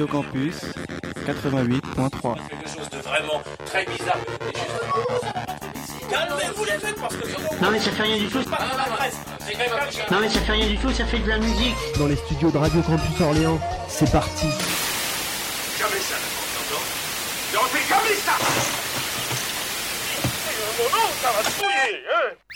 Radio Campus 88.3. quelque chose de vraiment très bizarre. Calmez-vous les mecs parce que Non mais ça fait rien du tout. Non mais ça fait rien du tout, ça fait de la musique. dans les studios de Radio Campus Orléans. C'est parti. Jamais ça, t'entends Non, c'est jamais ça Mon nom, ça va se mouiller, hein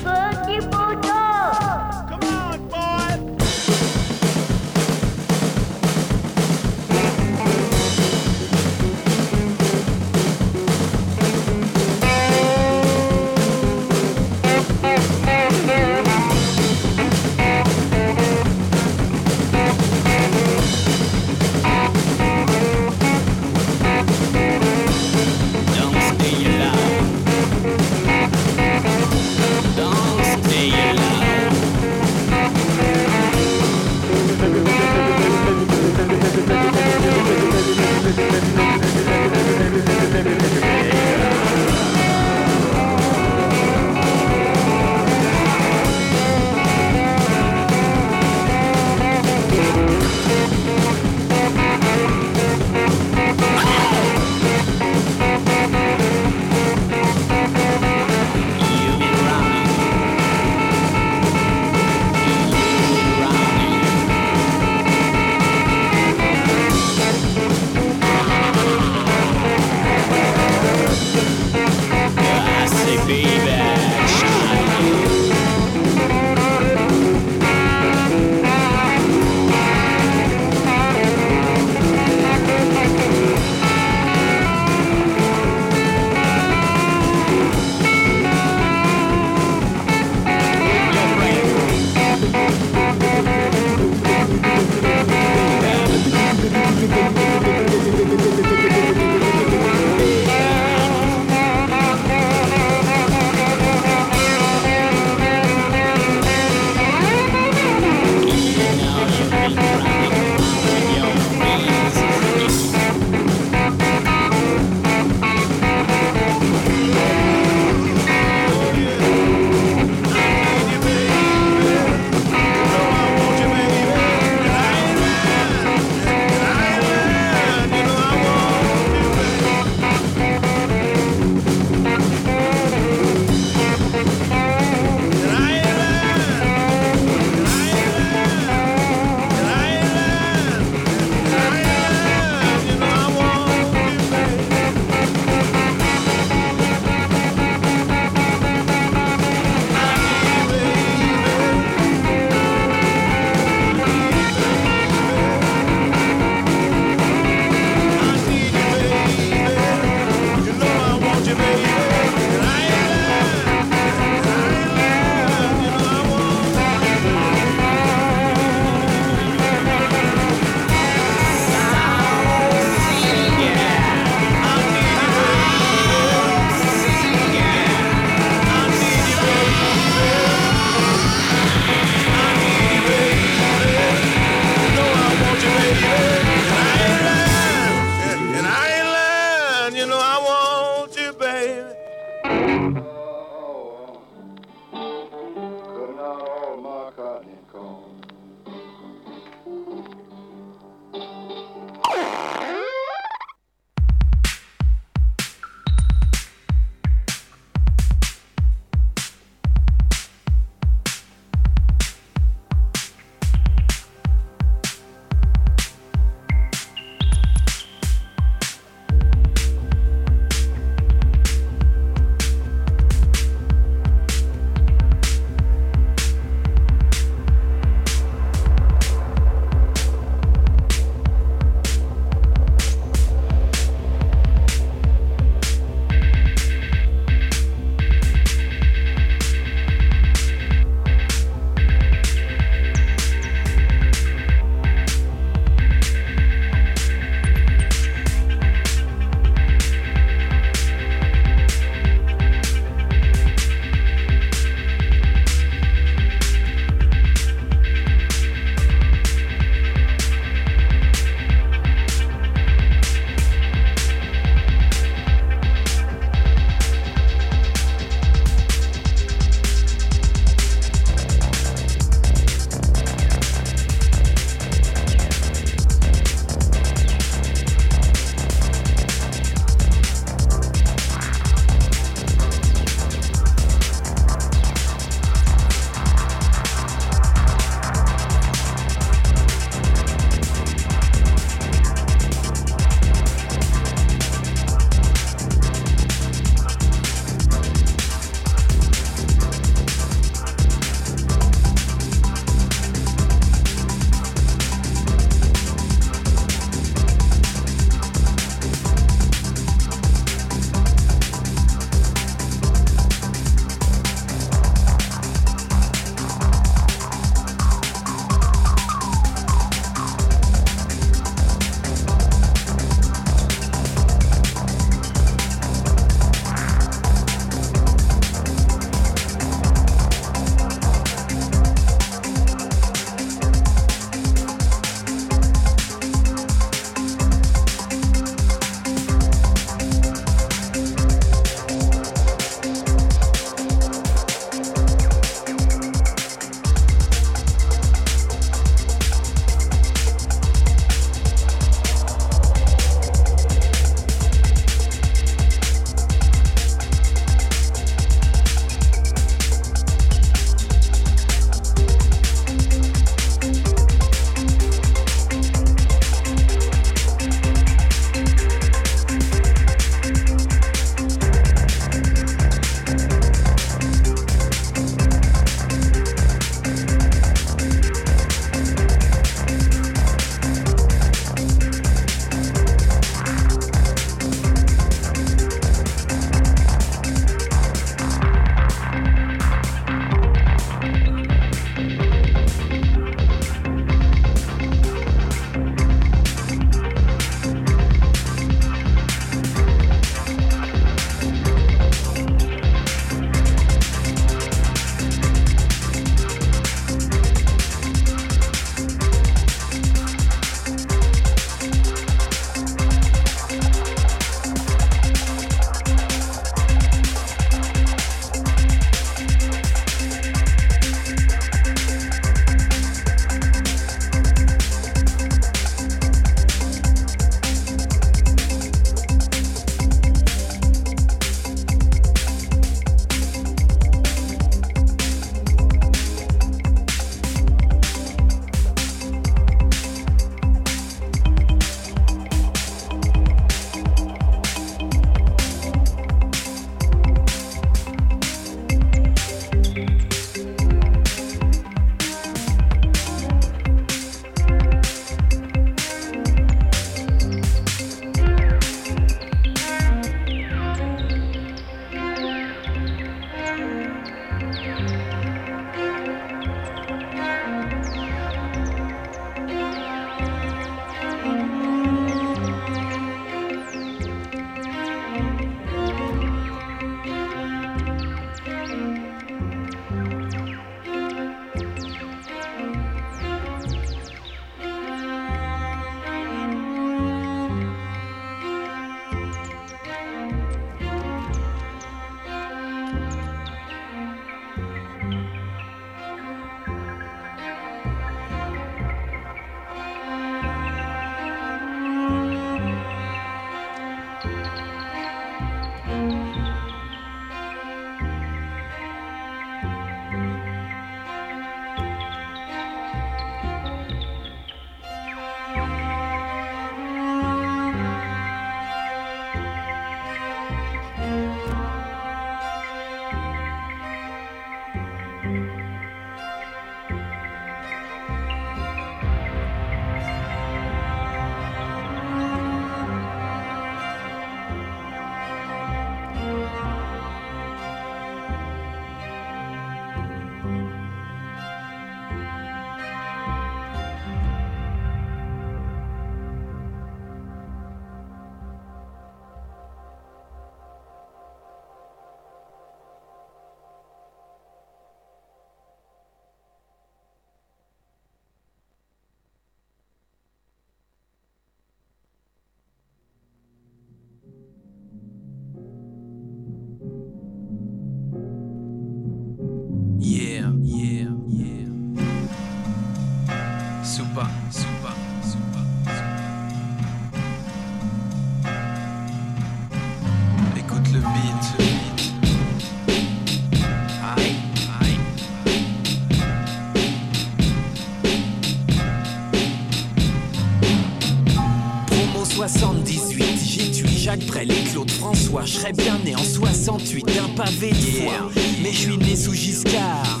mais je suis né sous Giscard.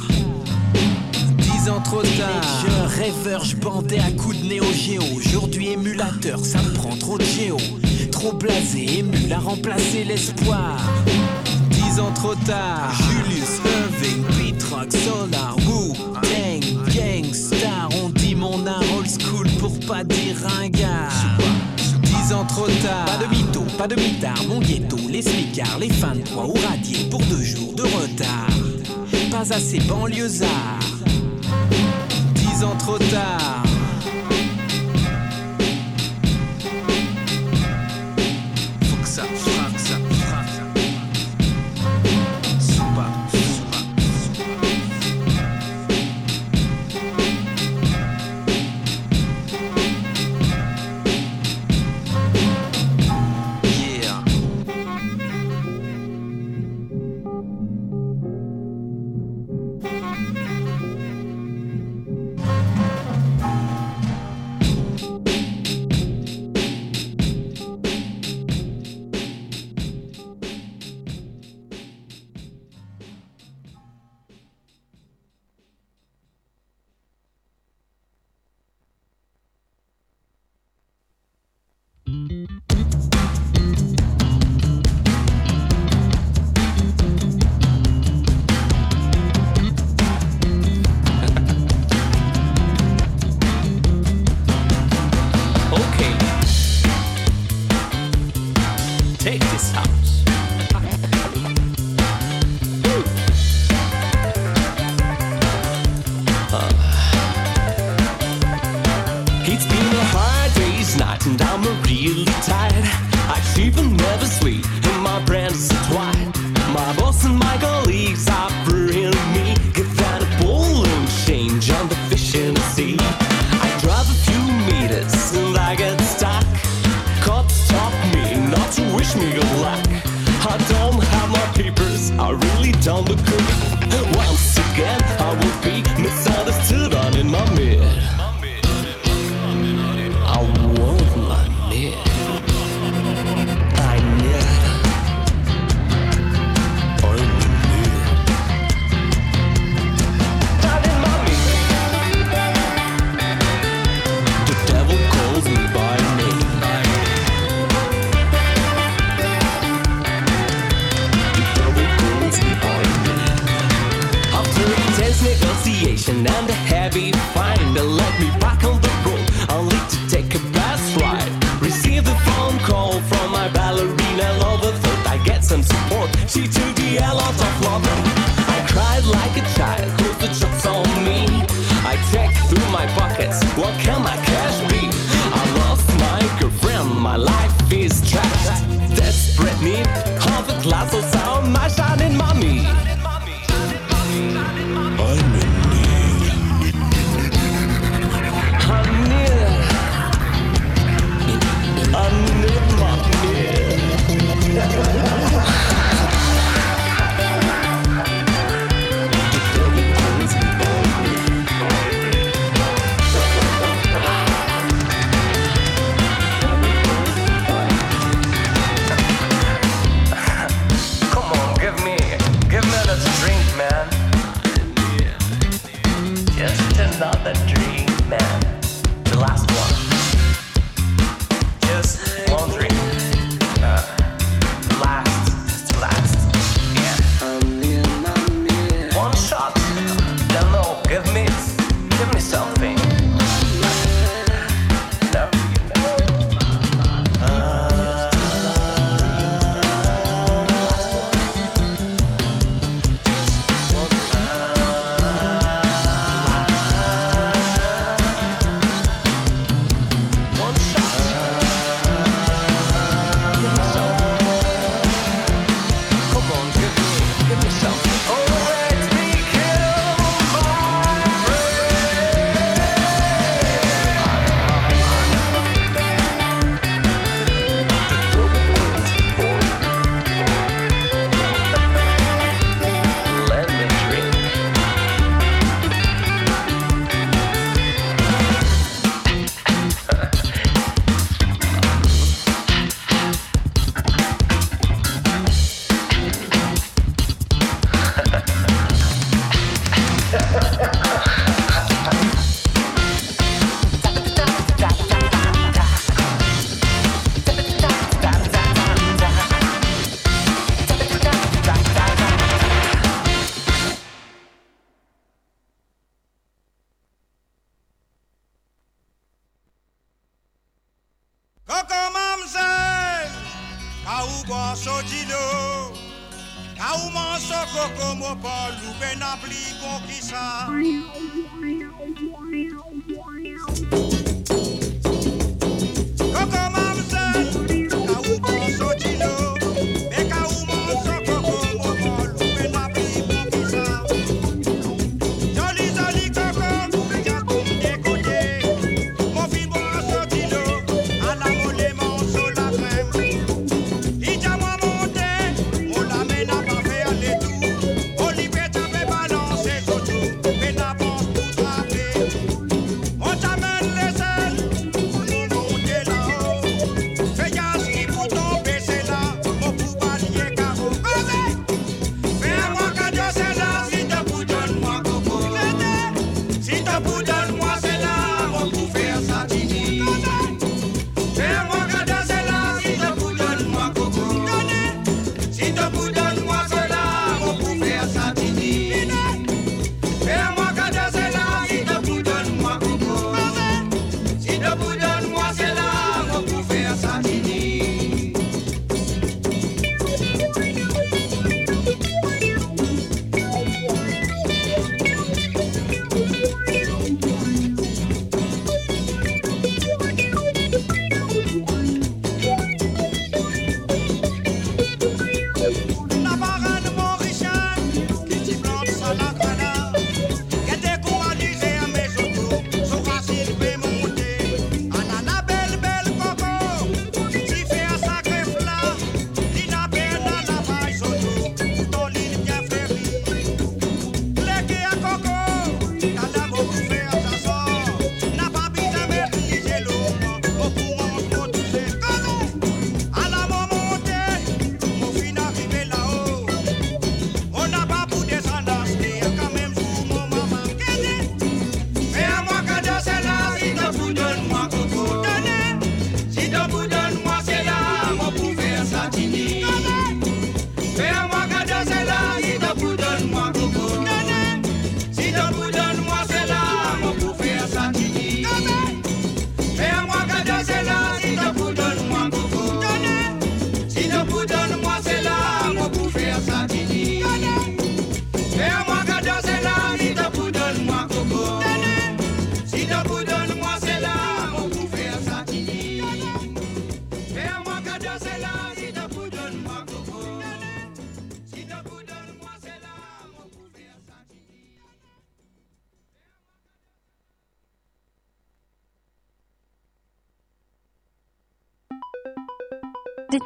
Dix ans trop tard, je rêveur, je bandais à coups de néo-géo. Aujourd'hui émulateur, ça me prend trop de géo. Trop blasé, ému à remplacer l'espoir. Dix ans trop tard, Julius Irving, Pitrock, Solar, Woo, Tang, Gangstar. On dit mon art old school pour pas dire ringard. Dix ans trop tard, pas de mytho, pas de mitard, mon ghetto, les smicards, les fans, de toi ou radier à ces banlieusards. Dix ans trop tard.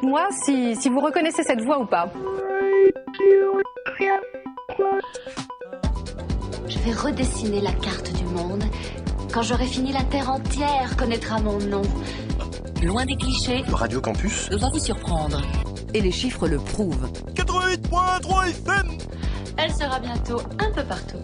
Moi, si, vous reconnaissez cette voix ou pas. Je vais redessiner la carte du monde. Quand j'aurai fini, la Terre entière connaîtra mon nom. Loin des clichés. Radio Campus. Va vous surprendre. Et les chiffres le prouvent. 88.3 Elle sera bientôt un peu partout.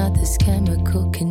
not this chemical can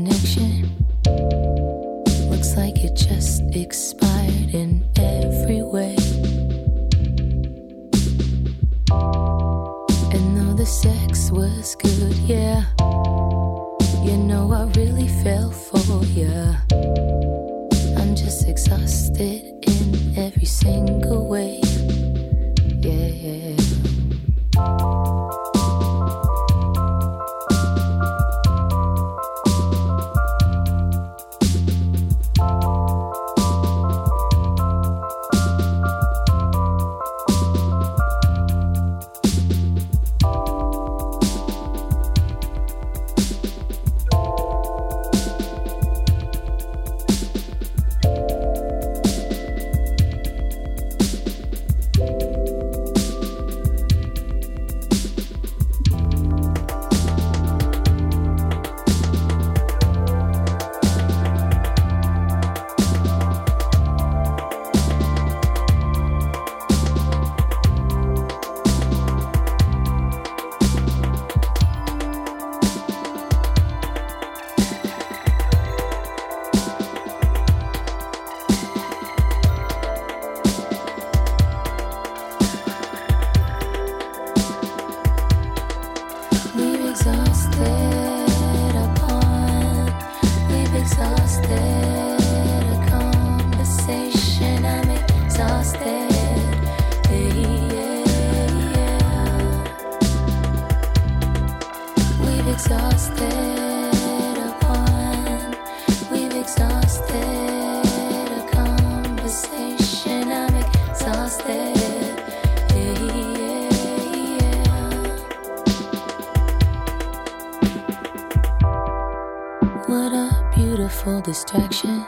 distraction.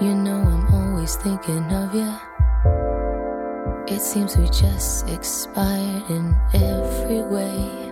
You know I'm always thinking of you. It seems we just expired in every way.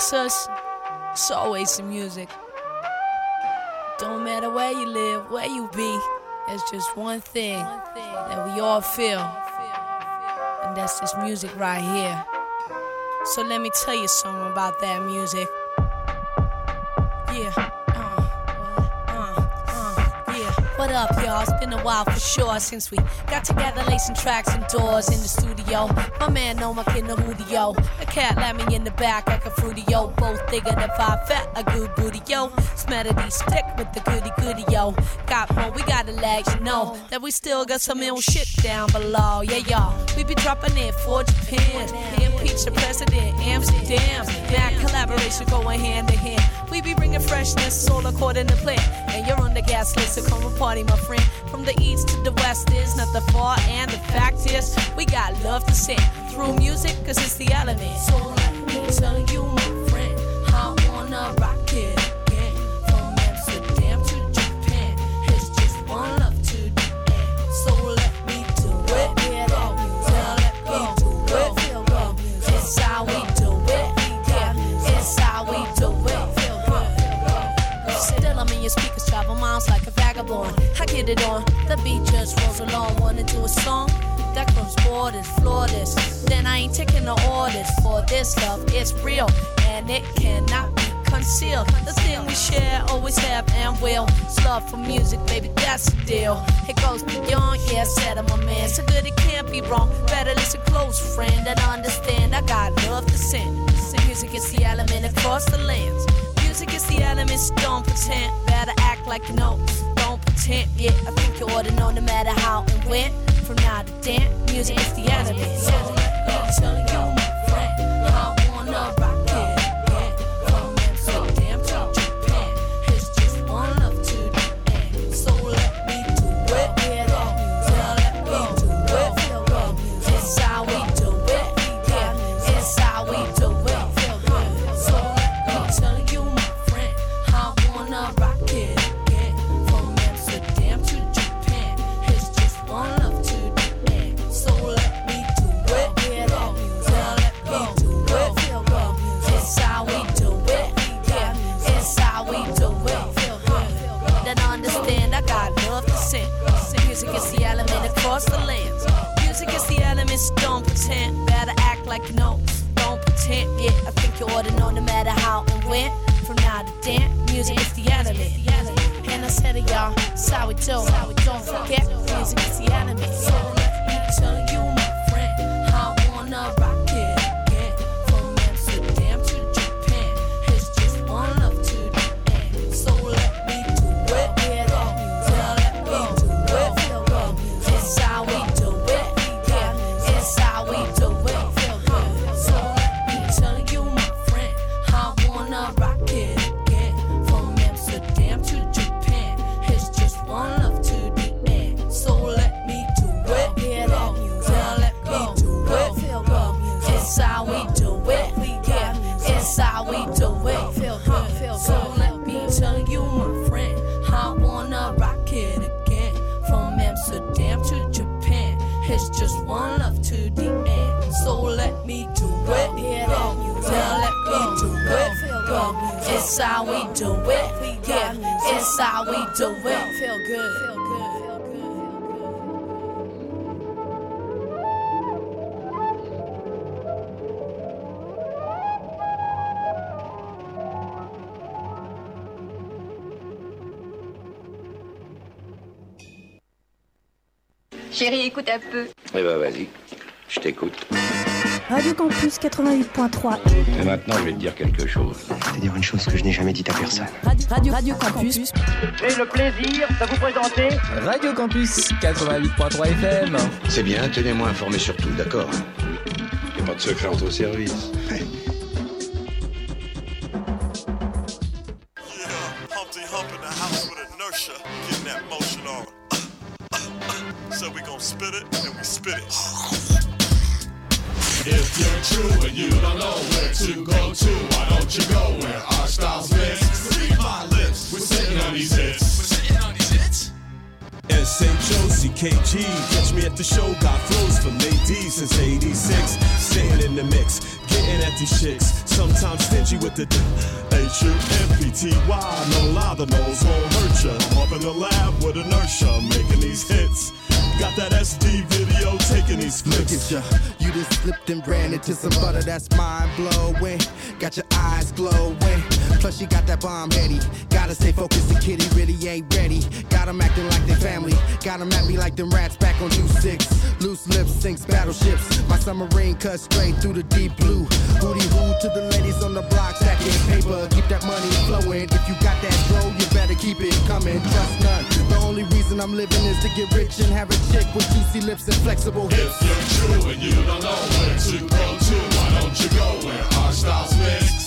Us, it's always the music. Don't matter where you live, where you be, there's just one thing that we all feel, and that's this music right here. So let me tell you something about that music. Yeah. Uh, uh, uh, what up, y'all? It's been a while for sure since we got together, lacing tracks and doors in the studio. My man, know my kid, no yo. The cat let me in the back like a fruity yo. Both thinking if I fat a good booty yo. Smelody stick with the goody goody yo. Got more, we gotta let you know that we still got some ill shit down below. Yeah, y'all. We be dropping it for Japan. Impeach the president, Amsterdam. That collaboration going hand in hand. We be bringing freshness, all according to plan. And you're on the gas list, so come and party, my friend. From the east to the west is not the far, and the fact is, we love to sing through music, cause it's the element. So let me tell you, my friend, I wanna rock it again. From Amsterdam to Japan, it's just one love to the end. So let me do it. Let me do it. It's how we do it. Yeah, it's how we do it. Still, I'm in your speakers, travel miles like a vagabond. I get it on. The beat just rolls along. Wanna do a song that cross borders, flawless. Then I ain't taking the orders for this love. It's real and it cannot be concealed. The thing we share, always have and will. It's love for music, baby, that's the deal. It goes beyond, yeah, said I'm a man. So good it can't be wrong. Better listen close, friend, and understand I got love to send. Music is the element across the lands. Music is the elements, don't pretend. Better act like you know, don't pretend. Yeah, I think you ought to know no matter how and when. From now to then, music is the element. So when. From now to then, music is the enemy. And I said it, y'all, how do. Don't forget, music is the element. So let me tell you, It's how we do it. Yeah, it's how we do it. Feel good. Feel good. Chérie, écoute un peu. Eh ben vas-y, je t'écoute. Radio Campus 88.3. Et maintenant, je vais te dire quelque chose. Je vais te dire une chose que je n'ai jamais dite à personne. Radio, Radio, Radio Campus. J'ai le plaisir de vous présenter Radio Campus 88.3 FM. C'est bien, tenez-moi informé sur tout, d'accord Y a pas de secret entre au service. Humpty hump in the house with inertia, getting that motion on. so we gon' spit it and we spit it. If you're true and you don't know where to go to, why don't you go where our styles mix? Read my lips, we're sitting on these hits. S-H-O-C-K-G. Catch me at the show, got flows for ladies since 86. Staying in the mix, getting at these chicks. Sometimes stingy with the H-U-M-P-T-Y. No lie, the nose won't hurt ya. Up in the lab with inertia, making these hits. Got that SD video taking these Look flicks. at ya, you just slipped and ran into some butter that's mind blowing. Got your eyes glowing. Plus, she got that bomb heady. Gotta stay focused, the kitty really ain't ready. Got 'em acting like they family. Got 'em at me like them rats back on new six. Loose lips sinks battleships. My submarine cut straight through the deep blue. Hootie hoo to the ladies on the block, stacking paper. Keep that money flowing. If you got that dough, you better keep it coming. Trust none. The only reason I'm living is to get rich and have a chick with juicy lips and flexible hips. If you're true and you don't know where to go to, why don't you go where our styles mix?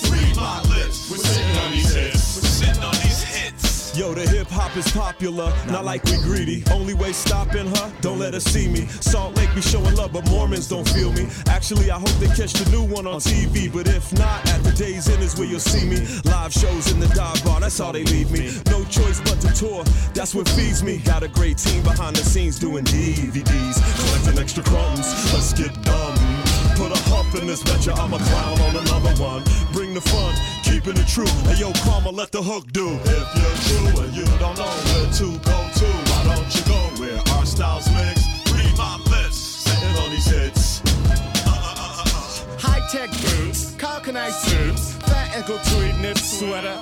We're sitting on these hits. We're sitting on these hits. Yo, the hip hop is popular, not like we greedy. Only way stopping her, don't let her see me. Salt Lake be showing love, but Mormons don't feel me. Actually, I hope they catch the new one on TV. But if not, at the day's end is where you'll see me. Live shows in the dive bar, that's how they leave me. No choice but to tour, that's what feeds me. Got a great team behind the scenes doing DVDs, collecting extra crumbs. Let's get dumb. Put a hump in this venture, I'm a clown on another one. Bring the fun, keeping it true. Hey yo, karma, let the hook do. If you're true and you don't know where to go to, why don't you go where our styles mix? Read my lips, sitting on these hits. High tech boots, coconut suits, fat ankle tweed knit sweater.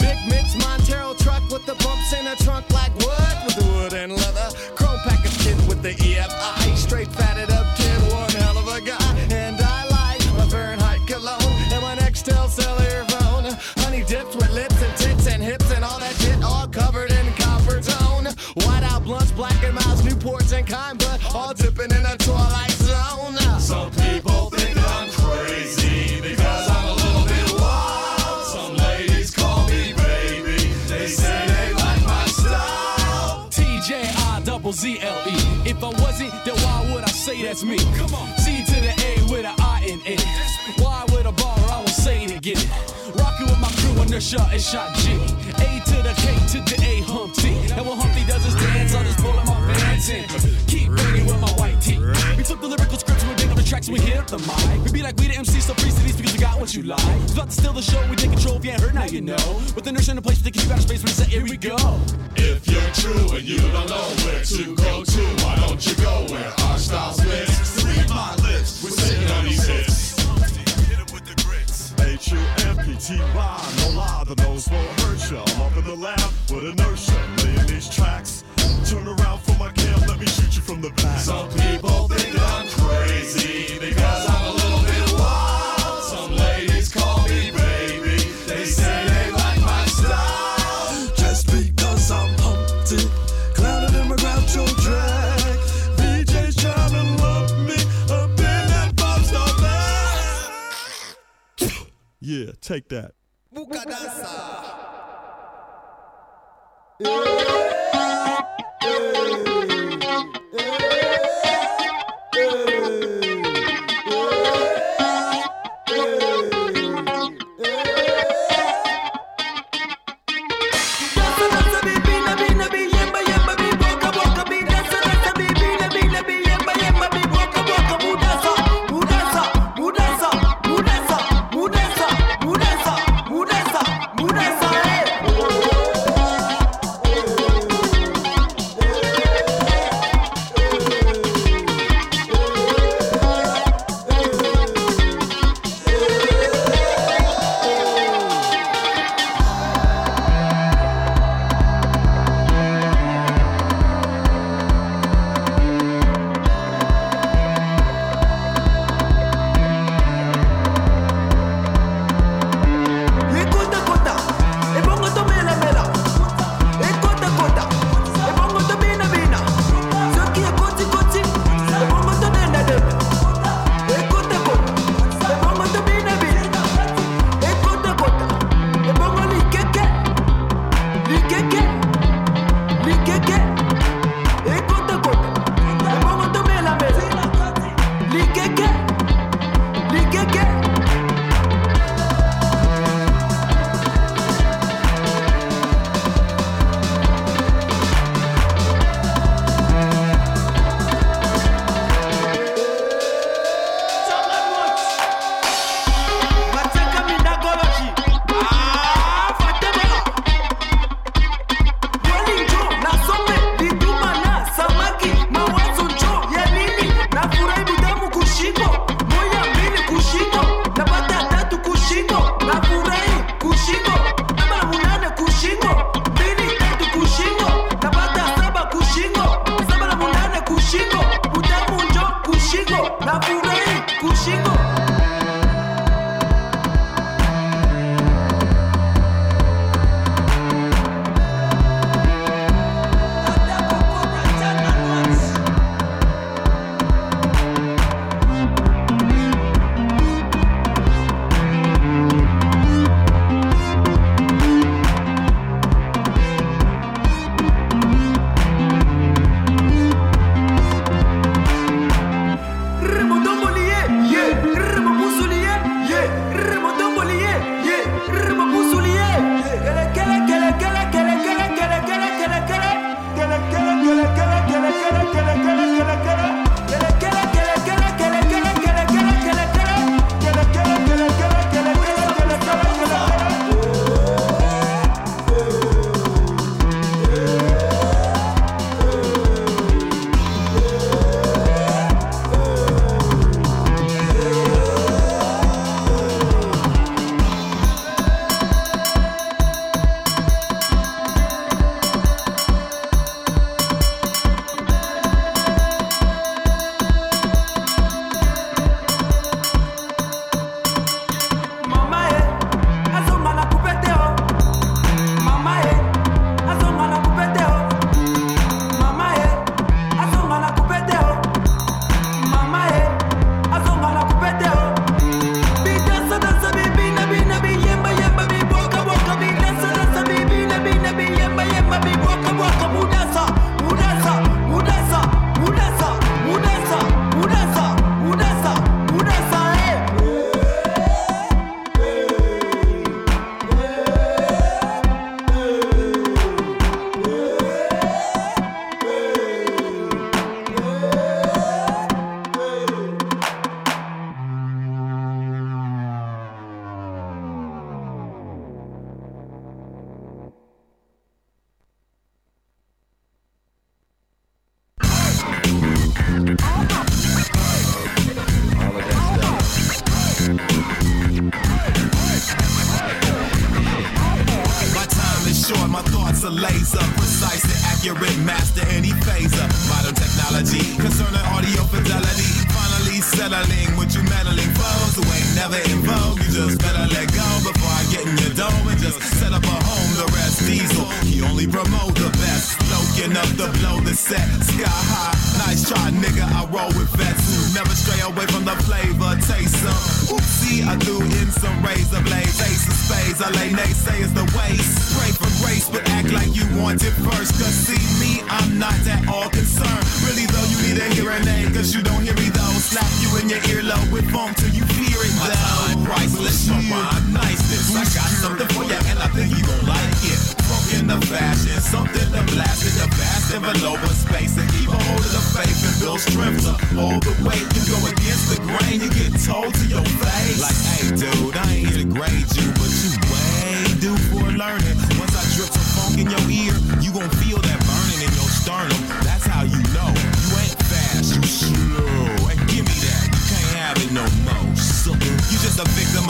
Big Mitch Montero truck with the bumps in the trunk like wood with the wood and leather. Chrome package kit with the EFI. Straight fatted up kid, one hell of a guy. And I like my Fahrenheit cologne and my Nextel cell earphone. Honey dipped with lips and tits and hips and all that shit all covered in Coppertone. White out blunts, black and miles, Newports and kind, but all dipping in a twilight zone. Some people think I'm crazy because I'm a little bit wild. Some ladies call me baby. They say they like my style. TJI double Z L E. If I wasn't, then why would I say that's me? Come on. My shot and shot G. A to the K to the A Humpty. And when Humpty does his dance, I'll just pull off pants and keep banging with my white tee. We took the lyrical scripts and we bang on the tracks and we hit up the mic. We be like we the MC, so free cities because we got what you like. It's about to steal the show, we take control. If you ain't heard, now you know. With nurse in place, we think you got a space when like, here we go. If you're true and you don't know where to go to, why don't you go where our styles mix? Read my lips, we're sitting on these hits. H-U-M-P-T-Y, no lie, the nose won't hurt ya. I'm up in the lab with inertia, laying these tracks. Turn around for my cam, let me shoot you from the back. Some people think I'm crazy because I'm Yeah, take that. nafurahi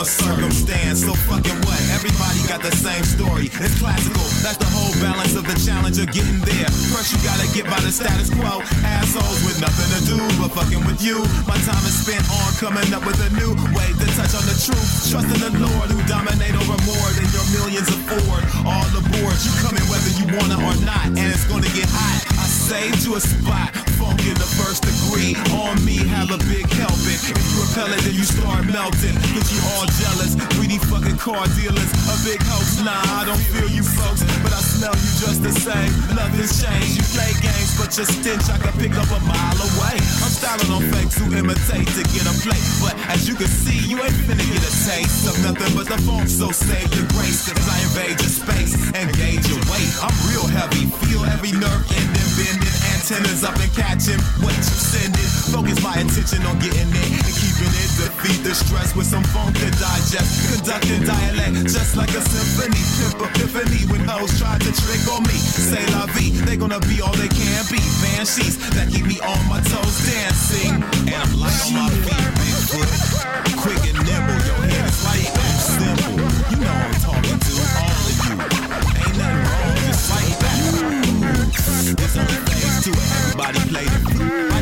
circumstance, so fucking what? Everybody got the same story. It's classical, that's the whole balance of the challenge of getting there. First, you gotta get by the status quo. Assholes with nothing to do but fucking with you. My time is spent on coming up with a new way to touch on the truth. Trust in the Lord who dominate over more than your millions afford. All aboard, you coming whether you wanna or not, and it's gonna get hot. Saved you a spot, funk in the first degree. On me, have a big helping. If you repel it, then you start melting. Cause you all jealous, greedy fucking car dealers. A big hoax, nah, I don't feel you folks, but I smell you just the same. Love has changed, you play games, but your stench I can pick up a mile away. I'm styling on fakes who imitate to get a plate, but as you can see, you ain't finna get a taste of nothing but the funk. So save your grace, cause I invade your space and gauge your weight. I'm real heavy, feel every nerve in ending, bending. Antennas up and catching what you sending. Focus my attention on getting it and keeping it. Defeat the stress with some funk to digest. Conducting dialect just like a symphony. Pimp epiphany when hoes try to trick on me. Say la vie, they gonna be all they can be. Banshees that keep me on my toes dancing. And I'm light on oh, my feet, Bigfoot. Quick and nimble, your head is light and simple. You know I'm talking to. Refuse to everybody play.